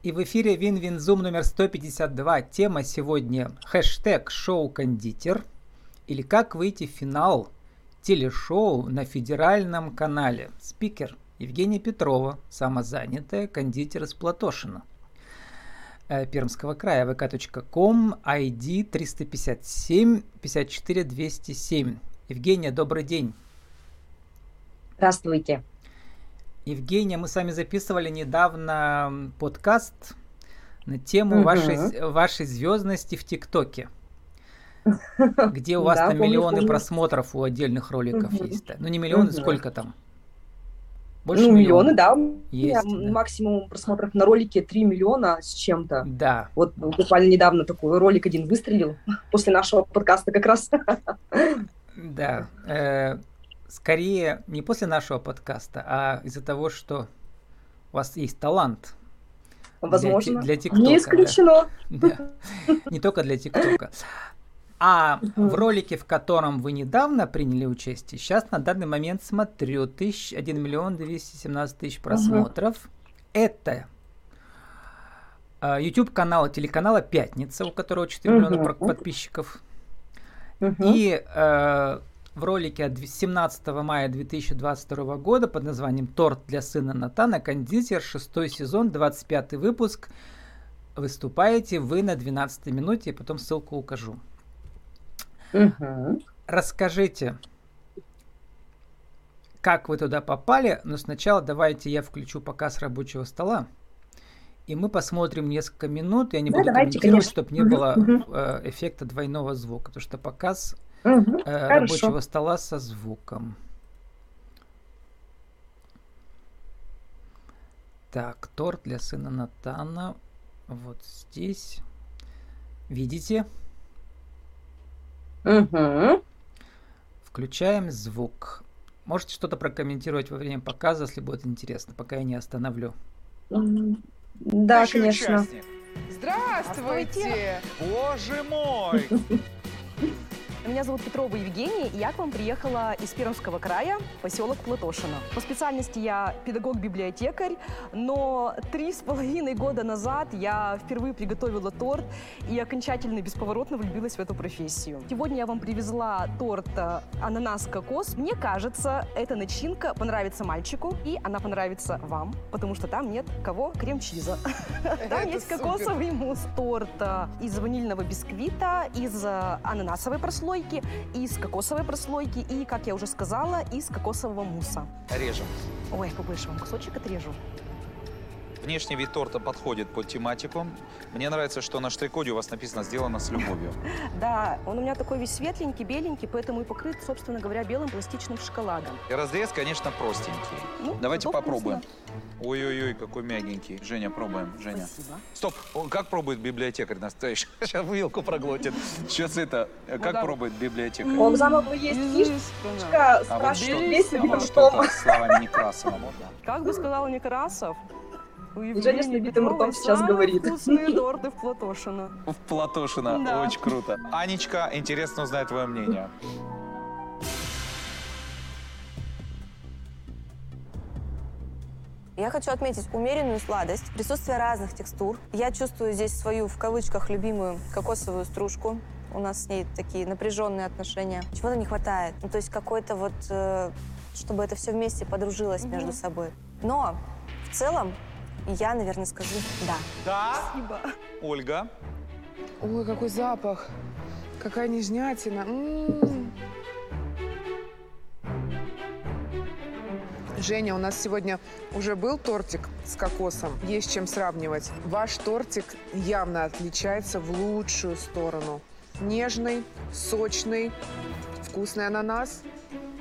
И в эфире Вин-Вин-Зум номер 152. Тема сегодня хэштег шоу-кондитер или как выйти в финал телешоу на федеральном канале. Спикер Евгения Петрова, самозанятая кондитер из Платошина. Э, Пермского края, vk.com, ID 357 54 207. Евгения, добрый день. Здравствуйте. Евгения, мы с вами записывали недавно подкаст на тему угу. вашей, вашей звездности в ТикТоке. Где у вас там миллионы просмотров у отдельных роликов есть. Ну не миллионы, сколько там? Больше ну, миллионы, да. Есть, да. Максимум просмотров на ролике 3 миллиона с чем-то. Да. Вот буквально недавно такой ролик один выстрелил после нашего подкаста как раз. Да. Скорее не после нашего подкаста, а из-за того, что у вас есть талант. Возможно. Для, для ТикТока. Не исключено. Да. Да. Не только для ТикТока. А в ролике, в котором вы недавно приняли участие, сейчас на данный момент смотрю тысяч, 1 миллион 217 тысяч просмотров. Угу. Это YouTube канала телеканала Пятница, у которого 4 угу. миллиона подписчиков. Угу. И э, в ролике от 17 мая 2022 года под названием «Торт для сына Натана. Кондитер. Шестой сезон. 25 выпуск». Выступаете вы на 12 минуте, и потом ссылку укажу. Угу. Расскажите, как вы туда попали, но сначала давайте я включу показ рабочего стола. И мы посмотрим несколько минут. Я не да, буду комментировать, чтобы не было э, эффекта двойного звука, потому что показ угу, э, рабочего стола со звуком. Так, торт для сына Натана. Вот здесь. Видите? Угу. Включаем звук. Можете что-то прокомментировать во время показа, если будет интересно, пока я не остановлю. Да, конечно. Здравствуйте! Боже мой! Меня зовут Петрова Евгения, и я к вам приехала из Пермского края, поселок Платошино. По специальности я педагог-библиотекарь, но три с половиной года назад я впервые приготовила торт и окончательно бесповоротно влюбилась в эту профессию. Сегодня я вам привезла торт э, ананас-кокос. Мне кажется, эта начинка понравится мальчику, и она понравится вам, потому что там нет кого? Крем-чиза. Там есть кокосовый мусс. Торт из ванильного бисквита, из э, ананасовой прослойки, прослойки, из кокосовой прослойки и, как я уже сказала, из кокосового мусса. Режем. Ой, побольше вам кусочек отрежу. Внешний вид торта подходит под тематику. Мне нравится, что на штрих-коде у вас написано «Сделано с любовью». Да, он у меня такой весь светленький, беленький, поэтому и покрыт, собственно говоря, белым пластичным шоколадом. И разрез, конечно, простенький. Ну, Давайте попробуем. Ой-ой-ой, какой мягенький. Женя, пробуем. Женя. Спасибо. Стоп, как пробует библиотекарь настоящий? Сейчас вилку проглотит. Сейчас это, как ну, пробует библиотекарь? У Оксанова есть фишка, спрашивает, а вот что-то с Некрасова. Как бы сказал Некрасов, Женя с набитым ртом сейчас говорит. Вкусные торты в Платошино. В Платошино, да. очень круто. Анечка, интересно узнать твое мнение. Я хочу отметить умеренную сладость, присутствие разных текстур. Я чувствую здесь свою, в кавычках, любимую кокосовую стружку. У нас с ней такие напряженные отношения. Чего-то не хватает. Ну, то есть какой-то вот, э, чтобы это все вместе подружилось mm-hmm. между собой. Но в целом я, наверное, скажу да. Да? Спасибо. Ольга? Ой, какой запах. Какая нежнятина. Женя, у нас сегодня уже был тортик с кокосом. Есть чем сравнивать. Ваш тортик явно отличается в лучшую сторону. Нежный, сочный, вкусный ананас,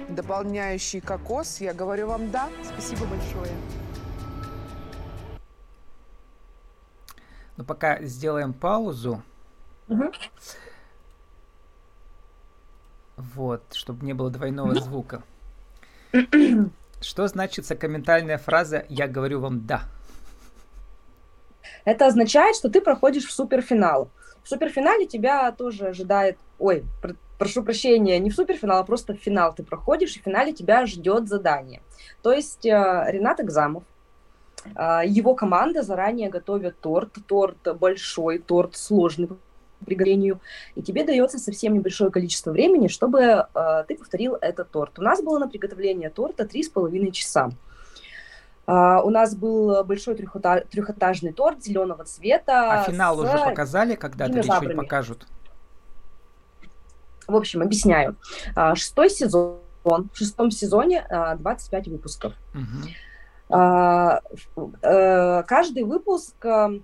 дополняющий кокос. Я говорю вам да. Спасибо большое. Пока сделаем паузу. Угу. Вот, чтобы не было двойного звука. Что значит сакраментальная фраза «я говорю вам да»? Это означает, что ты проходишь в суперфинал. В суперфинале тебя тоже ожидает... Ой, пр прошу прощения, не в суперфинал, а просто в финал ты проходишь, и в финале тебя ждет задание. То есть э, Ренат Экзамов его команда заранее готовит торт, торт большой, торт сложный по приготовлению, и тебе дается совсем небольшое количество времени, чтобы э, ты повторил этот торт. У нас было на приготовление торта три с половиной часа. Uh, у нас был большой трехэтажный торт зеленого цвета. А финал уже показали, когда-то или еще покажут? В общем, объясняю. Uh, шестой сезон. В шестом сезоне uh, 25 выпусков. А, э, каждый выпуск, э,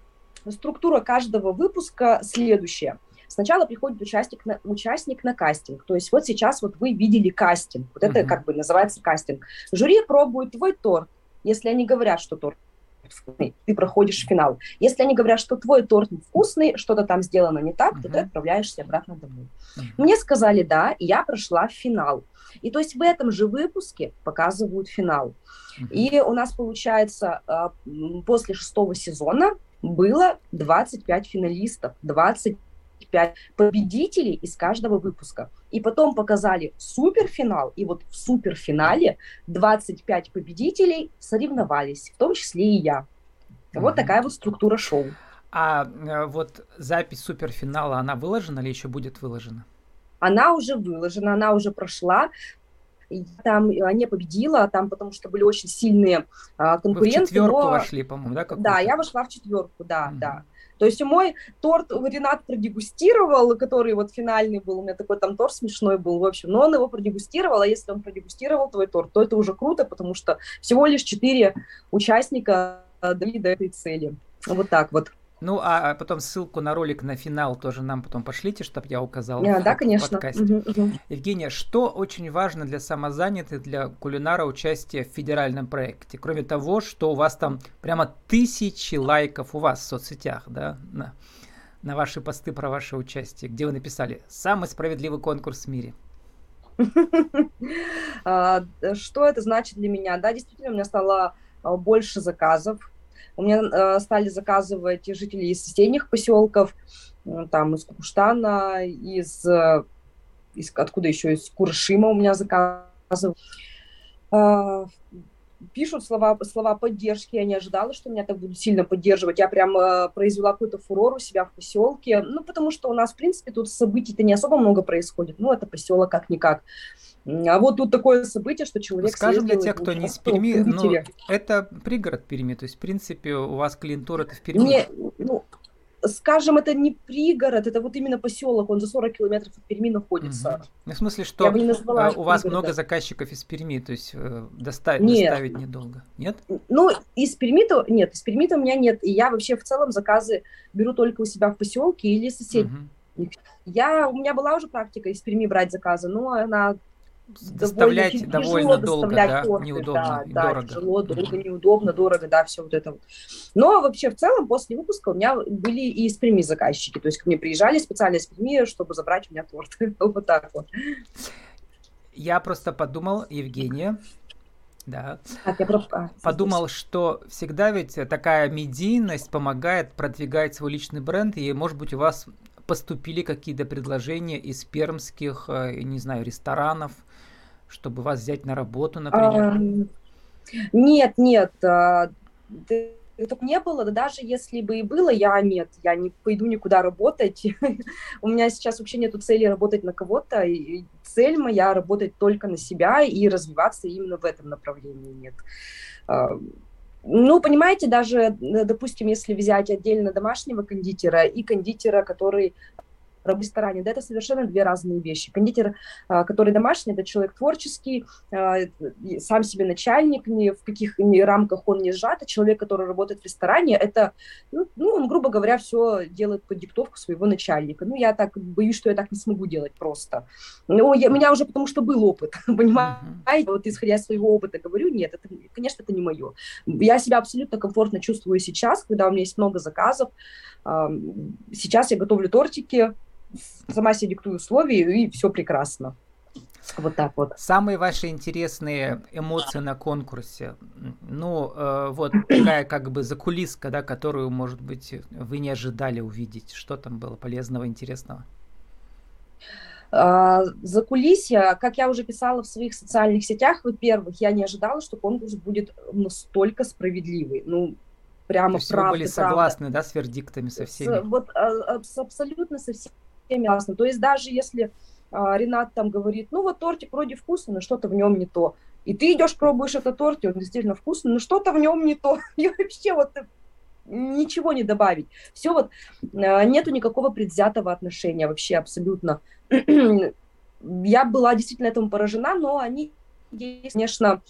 структура каждого выпуска следующая. Сначала приходит участник на, участник на кастинг. То есть вот сейчас вот вы видели кастинг. Вот это uh-huh. как бы называется кастинг. Жюри пробует твой торт. Если они говорят, что торт вкусный, ты проходишь финал. Если они говорят, что твой торт вкусный, что-то там сделано не так, uh-huh. то ты отправляешься обратно домой. Uh-huh. Мне сказали да, и я прошла финал. И то есть в этом же выпуске показывают финал. И у нас получается а, после шестого сезона было 25 финалистов, 25 победителей из каждого выпуска. И потом показали суперфинал, и вот в суперфинале 25 победителей соревновались, в том числе и я. Вот такая вот структура шоу. А э, вот запись суперфинала, она выложена или еще будет выложена? она уже выложена, она уже прошла. Там э, не победила, там потому что были очень сильные а, конкуренты. Вы в четверку но... вошли, по-моему, да? Да, я вошла в четверку, да, mm да. То есть мой торт Ренат продегустировал, который вот финальный был, у меня такой там торт смешной был, в общем, но он его продегустировал, а если он продегустировал твой торт, то это уже круто, потому что всего лишь четыре участника довели до этой цели. Вот так вот. Ну, а, а потом ссылку на ролик на финал тоже нам потом пошлите, чтобы я указал yeah, в, да, конечно. подкасте. Угу, угу. Евгения, что очень важно для самозанятых, для кулинара участия в федеральном проекте? Кроме того, что у вас там прямо тысячи лайков у вас в соцсетях, да, на, на ваши посты про ваше участие, где вы написали «Самый справедливый конкурс в мире». А, что это значит для меня? Да, действительно, у меня стало а, больше заказов, у меня э, стали заказывать жители из соседних поселков, там из Куштана, из, э, из откуда еще, из Куршима у меня заказывают. Пишут слова, слова поддержки. Я не ожидала, что меня так будут сильно поддерживать. Я прям э, произвела какой-то фурор у себя в поселке. Ну, потому что у нас, в принципе, тут событий-то не особо много происходит. Ну, это поселок как-никак. А вот тут такое событие, что человек... Скажем для тех, кто не из Перми, ну, это пригород Перми, то есть, в принципе, у вас клиентура это в Перми. Не, скажем, это не пригород, это вот именно поселок, он за 40 километров от Перми находится. Угу. Ну, в смысле, что не назвала, э, у вас много заказчиков из Перми, то есть э, доставить, нет. доставить недолго, нет? Ну, из Перми-то, нет, из Перми-то у меня нет, и я вообще в целом заказы беру только у себя в поселке или соседей. Угу. Я, у меня была уже практика из Перми брать заказы, но она доставлять довольно, довольно долго, да, торты, неудобно, да, дорого. Да, тяжело, долго, неудобно, дорого, да, все вот это вот. Но вообще в целом после выпуска у меня были и из Перми заказчики, то есть ко мне приезжали специально из Перми, чтобы забрать у меня торт, вот так вот. Я просто подумал, Евгения, да. А, я просто... а, Подумал, что всегда ведь такая медийность помогает продвигать свой личный бренд, и, может быть, у вас поступили какие-то предложения из пермских, э, не знаю, ресторанов, чтобы вас взять на работу, например? А, нет, нет, а, этого не было, да даже если бы и было, я нет, я не пойду никуда работать. У меня сейчас вообще нету цели работать на кого-то, цель моя работать только на себя и развиваться именно в этом направлении нет. А, ну, понимаете, даже, допустим, если взять отдельно домашнего кондитера и кондитера, который в ресторане. Да, это совершенно две разные вещи. Кондитер, а, который домашний, это человек творческий, а, сам себе начальник, ни в каких ни рамках он не сжат, а человек, который работает в ресторане, это, ну, ну, он, грубо говоря, все делает под диктовку своего начальника. Ну, я так боюсь, что я так не смогу делать просто. Ну, я, у меня уже потому что был опыт, понимаете? Вот исходя из своего опыта говорю, нет, это, конечно, это не мое. Я себя абсолютно комфортно чувствую сейчас, когда у меня есть много заказов. Сейчас я готовлю тортики, сама себе диктую условия, и все прекрасно. Вот так вот. Самые ваши интересные эмоции на конкурсе? Ну, э, вот такая как бы закулиска, да, которую, может быть, вы не ожидали увидеть. Что там было полезного, интересного? А, за кулисья, как я уже писала в своих социальных сетях, во-первых, я не ожидала, что конкурс будет настолько справедливый. Ну, прямо То есть правда, вы были правда. согласны, да, с вердиктами со всеми? С- вот а, абсолютно со всеми ясно. То есть даже если а, Ренат там говорит, ну вот тортик вроде вкусный, но что-то в нем не то. И ты идешь, пробуешь этот торт, и он действительно вкусный, но что-то в нем не то. И вообще вот ничего не добавить. Все вот, а, нету никакого предвзятого отношения вообще абсолютно. Я была действительно этому поражена, но они, конечно,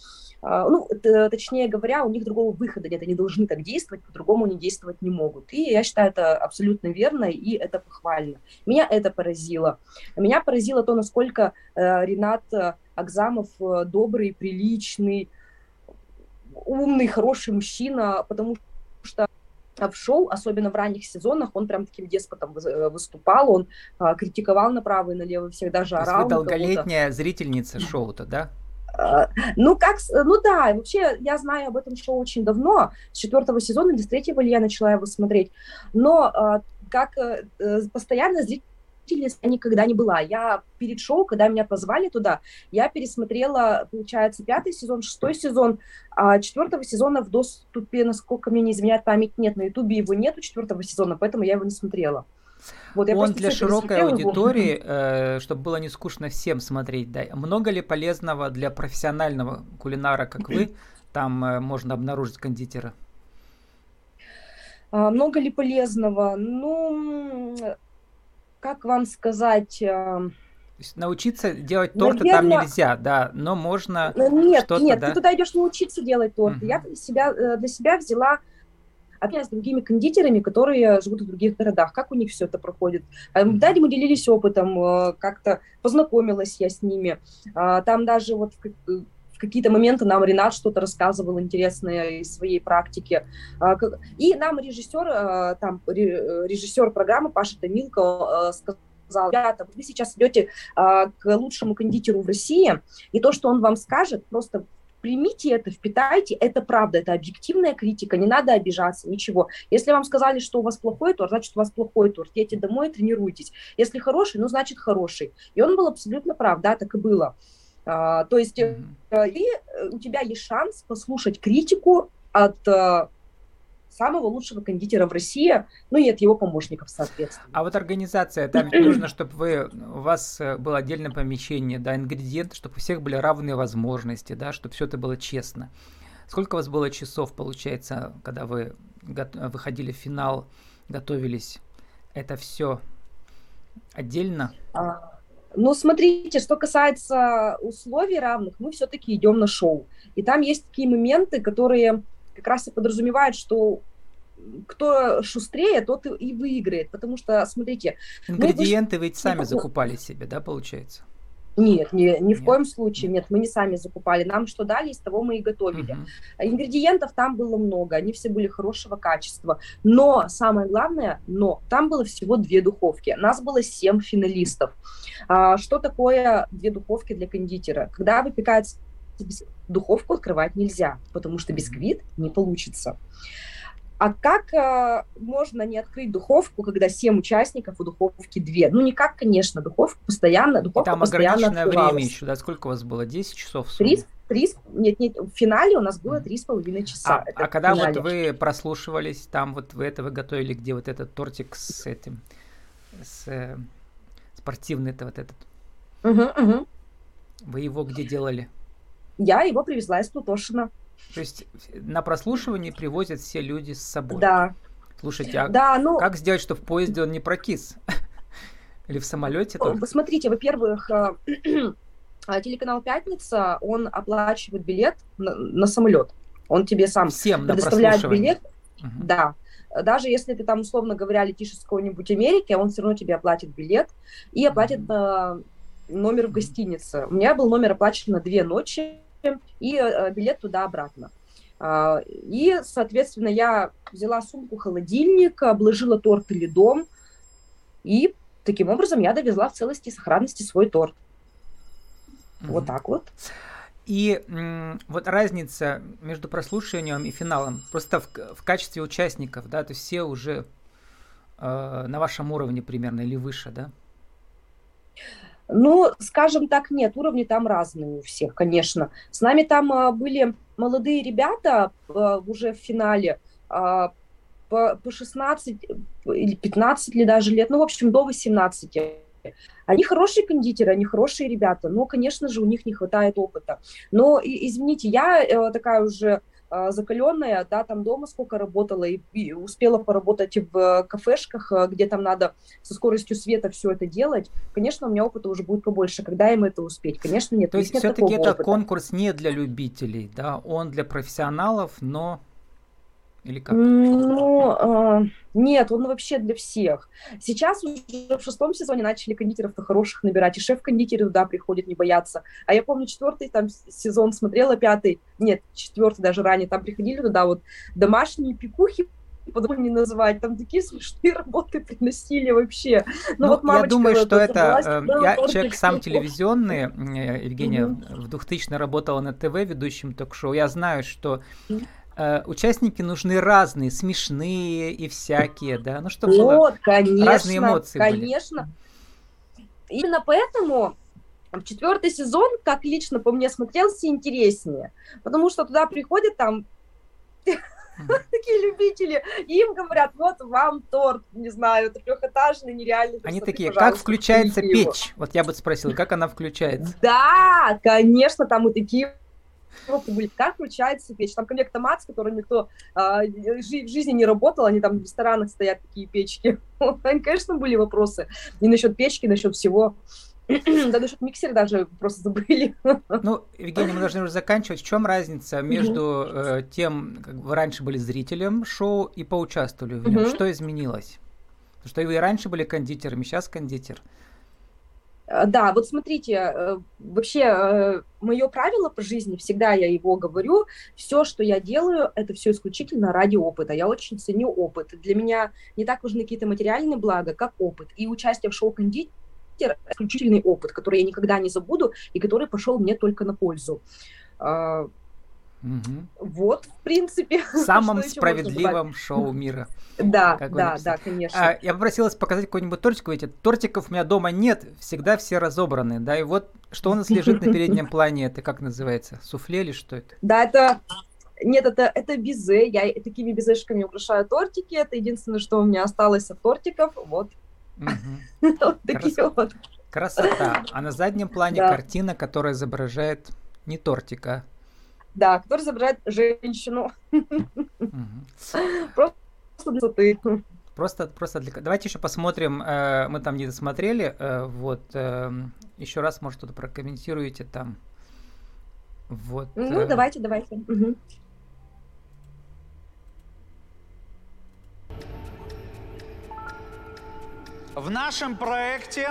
ну, т- точнее говоря, у них другого выхода нет, они должны так действовать, по-другому они действовать не могут. И я считаю это абсолютно верно, и это похвально. Меня это поразило. Меня поразило то, насколько э, Ренат э, Акзамов э, добрый, приличный, умный, хороший мужчина, потому что в шоу, особенно в ранних сезонах, он прям таким деспотом вы- выступал, он а, критиковал направо и налево, всегда То же есть орал вы долголетняя зрительница шоу-то, да? А, Ну, как, ну да, вообще я знаю об этом шоу очень давно, с четвертого сезона или с третьего я начала его смотреть, но а, как э, э, постоянно зрительница я никогда не была. Я перед шоу, когда меня позвали туда, я пересмотрела, получается, пятый сезон, шестой сезон, а четвертого сезона в доступе, насколько мне не изменяет память, нет, на ютубе его нету четвертого сезона, поэтому я его не смотрела. Вот я Он для широкой пересмотрела его. аудитории, чтобы было не скучно всем смотреть, да. Много ли полезного для профессионального кулинара, как вы, там э, можно обнаружить кондитера? А, Много ли полезного? Ну, как вам сказать? есть научиться делать торты там Наверно- нельзя, да, но можно... э, Нет, что-то, нет, да? ты туда идешь научиться делать торты. Мгм. Я для себя, э, для себя взяла общение с другими кондитерами, которые живут в других городах, как у них все это проходит. А, Мгм. Да, мы делились опытом, э, как-то познакомилась я с ними. А, Там даже вот в как- в какие-то моменты нам Ренат что-то рассказывал интересное из своей практики. А, И нам режиссер, э, там ре- э, режиссер программы Паша Томилко э, сказал, ребята, вы сейчас идете а, к лучшему кондитеру в России, и то, что он вам скажет, просто примите это, впитайте, это правда, это объективная критика, не надо обижаться, ничего. Если вам сказали, что у вас плохой торт, значит, у вас плохой торт, едьте домой, тренируйтесь. Если хороший, ну, значит, хороший. И он был абсолютно прав, да, так и было. А, то есть Мгм. и э, у тебя есть шанс послушать критику от э, самого лучшего кондитера в России, ну и от его помощников, соответственно. А вот организация, там нужно, чтобы вы, у вас э, было отдельное помещение, да, ингредиенты, чтобы у всех были равные возможности, да, чтобы все это было честно. Сколько у вас было часов, получается, когда вы выходили в финал, готовились? Это все отдельно? А, Ну, смотрите, что касается условий равных, мы все-таки идем на шоу. И там есть такие моменты, которые как раз и подразумевают, что кто шустрее, тот и- выиграет. Потому что, смотрите, Ингредиенты вы ведь сами закупали себе, да, получается? нет, не, ни в Нет? коем случае, нет, мы не сами закупали. Нам что дали, из того мы и готовили. А Ингредиентов там было много, они все были хорошего качества. Но, самое главное, но, там было всего две духовки. Нас было семь финалистов. А, что такое две духовки для кондитера? Когда выпекается духовку открывать нельзя, потому что бисквит не получится. А как э, можно не открыть духовку, когда семь участников и духовки две? Ну, никак, конечно, духовка постоянно, И духовка там постоянно ограниченное время еще, да? Сколько у вас было? 10 часов? в Три, сумме? нет, нет, в финале у нас было Мгм. три с половиной часа. А, Это а когда вот вы прослушивались, там вот вы это вы готовили, где вот этот тортик с этим, с э, спортивный-то вот этот, Мгм, мгм. вы его где делали? Я его привезла из Плутошина. То есть на прослушивание привозят все люди с собой. Да, Слушайте, а да, ну, как сделать, чтобы в поезде он не прокис? Или в самолете только? посмотрите, во-первых, э, а, телеканал «Пятница», он оплачивает билет на, на самолет. Он тебе сам Всем предоставляет билет, Мгм. да. Даже если ты там, условно говоря, летишь из какой-нибудь Америки, он все равно тебе оплатит билет и оплатит э, номер в гостинице. У меня был номер оплачен на две ночи и э, билет туда-обратно. А, И, соответственно, я взяла сумку, холодильник, обложила торт ледом, и таким образом я довезла в целости и сохранности свой торт. Вот Мгм. так вот. И м, вот разница между прослушиванием и финалом, просто в, в качестве участников, да, то есть все уже э, на вашем уровне примерно или выше, да? Ну, скажем так, нет, уровни там разные у всех, конечно. С нами там а, были молодые ребята а, уже в финале, а, по, по 16 или 15 ли даже лет, ну, в общем, до 18. Они хорошие кондитеры, они хорошие ребята, но, конечно же, у них не хватает опыта. Но, извините, я э, такая уже закаленная, да, там дома сколько работала и, и успела поработать в кафешках, а, где там надо со скоростью света все это делать, конечно, у меня опыта уже будет побольше. Когда им это успеть? Конечно, нет. То есть все-таки это опыта. конкурс не для любителей, да, он для профессионалов, но или как? Ну, э, нет, он вообще для всех. Сейчас уже в шестом сезоне начали кондитеров-то хороших набирать, и шеф-кондитеры туда приходят, не боятся. А я помню, четвертый там сезон смотрела, пятый, нет, четвертый даже ранее, там приходили туда вот домашние пикухи по не называть. Там такие смешные работы приносили вообще. Ну, ну вот я думаю, что это... Э, я человек сам телевизионный, э, Евгения, в 2000 работала на ТВ ведущим ток-шоу. Я знаю, что э, участники нужны разные, смешные и всякие, да, ну чтобы вот, было конечно, разные эмоции конечно. Были. Именно поэтому четвертый сезон, как лично по мне смотрелся, интереснее, потому что туда приходят там такие любители, и им говорят, вот вам торт, не знаю, трехэтажный, нереальный. Они такие, как включается печь? Вот я бы спросила, как она включается? Да, конечно, там и такие были, как включается печь. Там конвектомат, с которым никто а, в жизни не работал, они там в ресторанах стоят такие печки. Конечно, были вопросы и насчет печки, и насчет всего. да насчет миксера даже просто забыли. ну, Евгений, мы должны уже заканчивать. В чем разница между э, тем, как вы раньше были зрителем шоу и поучаствовали в нем? Что изменилось? Потому что вы и раньше были кондитером, сейчас кондитер. Э, да, вот смотрите, э, вообще э, мое правило по жизни, всегда я его говорю, все, что я делаю, это все исключительно ради опыта. Я очень ценю опыт. Для меня не так важны какие-то материальные блага, как опыт. И участие в шоу кондитер исключительный опыт, который я никогда не забуду и который пошел мне только на пользу. Угу. Вот, в принципе. Самом справедливом шоу мира. Да, да, да, конечно. А, я попросил вас показать какой-нибудь тортик. Эти тортиков у меня дома нет, всегда все разобраны, да, и вот что у нас лежит на переднем плане, это как называется? Суфле или что это? Да, это нет, это, это безе. Я такими безешками украшаю тортики. Это единственное, что у меня осталось от тортиков. Вот. Вот такие вот. Красота. А на заднем плане картина, которая изображает не тортика, да, который изображает женщину. Просто для красоты. Просто, просто для... Давайте еще посмотрим, э, мы там не досмотрели, э, вот, э, еще раз, может, что-то прокомментируете там. Вот. Ну, э... давайте, давайте. Угу. В нашем проекте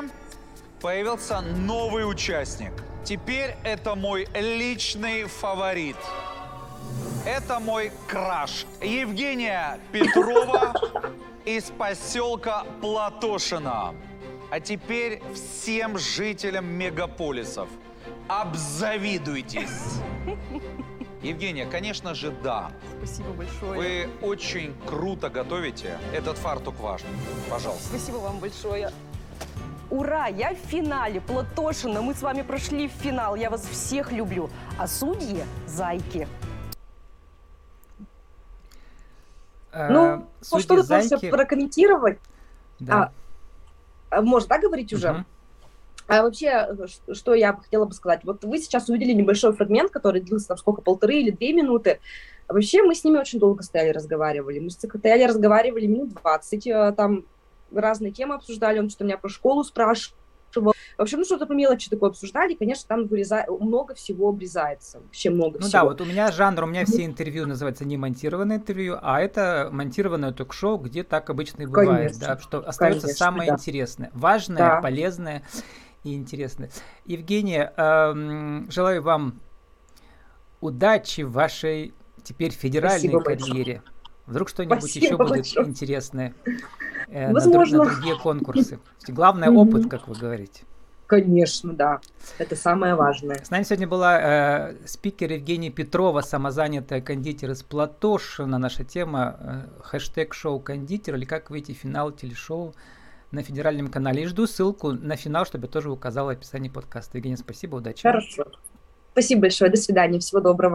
появился новый участник. Теперь это мой личный фаворит. Это мой краш. Евгения Петрова из поселка Платошина. А теперь всем жителям мегаполисов обзавидуйтесь. Евгения, конечно же, да. Спасибо большое. Вы очень круто готовите. Этот фартук важен. Пожалуйста. Спасибо вам большое. Ура, я в финале, Платошина, мы с вами прошли в финал, я вас всех люблю. А судьи – зайки. Э, ну, судьи что зайки... прокомментировать? Да. А, а, можно, да, говорить уже? Угу. А вообще, что я хотела бы сказать? Вот вы сейчас увидели небольшой фрагмент, который длился там сколько, полторы или две минуты. Вообще мы с ними очень долго стояли, разговаривали. Мы стояли, разговаривали минут 20, э, там разные темы обсуждали, он что-то меня про школу спрашивал. В общем, ну что-то по мелочи такое обсуждали, конечно, там выреза... много всего обрезается, вообще много ну всего. да, вот у меня жанр, у меня все интервью называются не монтированное интервью, а это монтированное ток-шоу, где так обычно и бывает, конечно, да, что остается конечно, самое да. интересное, важное, да. полезное и интересное. Евгения, эм, желаю вам удачи в вашей теперь федеральной Спасибо карьере. Большое. Вдруг что-нибудь еще будет большое. интересное э, Возможно. На, на другие конкурсы. Главное опыт, как вы говорите. Конечно, да. Это самое важное. С нами сегодня была э, спикер Евгения Петрова, самозанятая кондитер из Платошина. Наша тема э, хэштег шоу кондитер или как выйти в финал телешоу на федеральном канале. И жду ссылку на финал, чтобы я тоже указал в описании подкаста. Евгения, спасибо, удачи. Хорошо. Спасибо большое. До свидания. Всего доброго.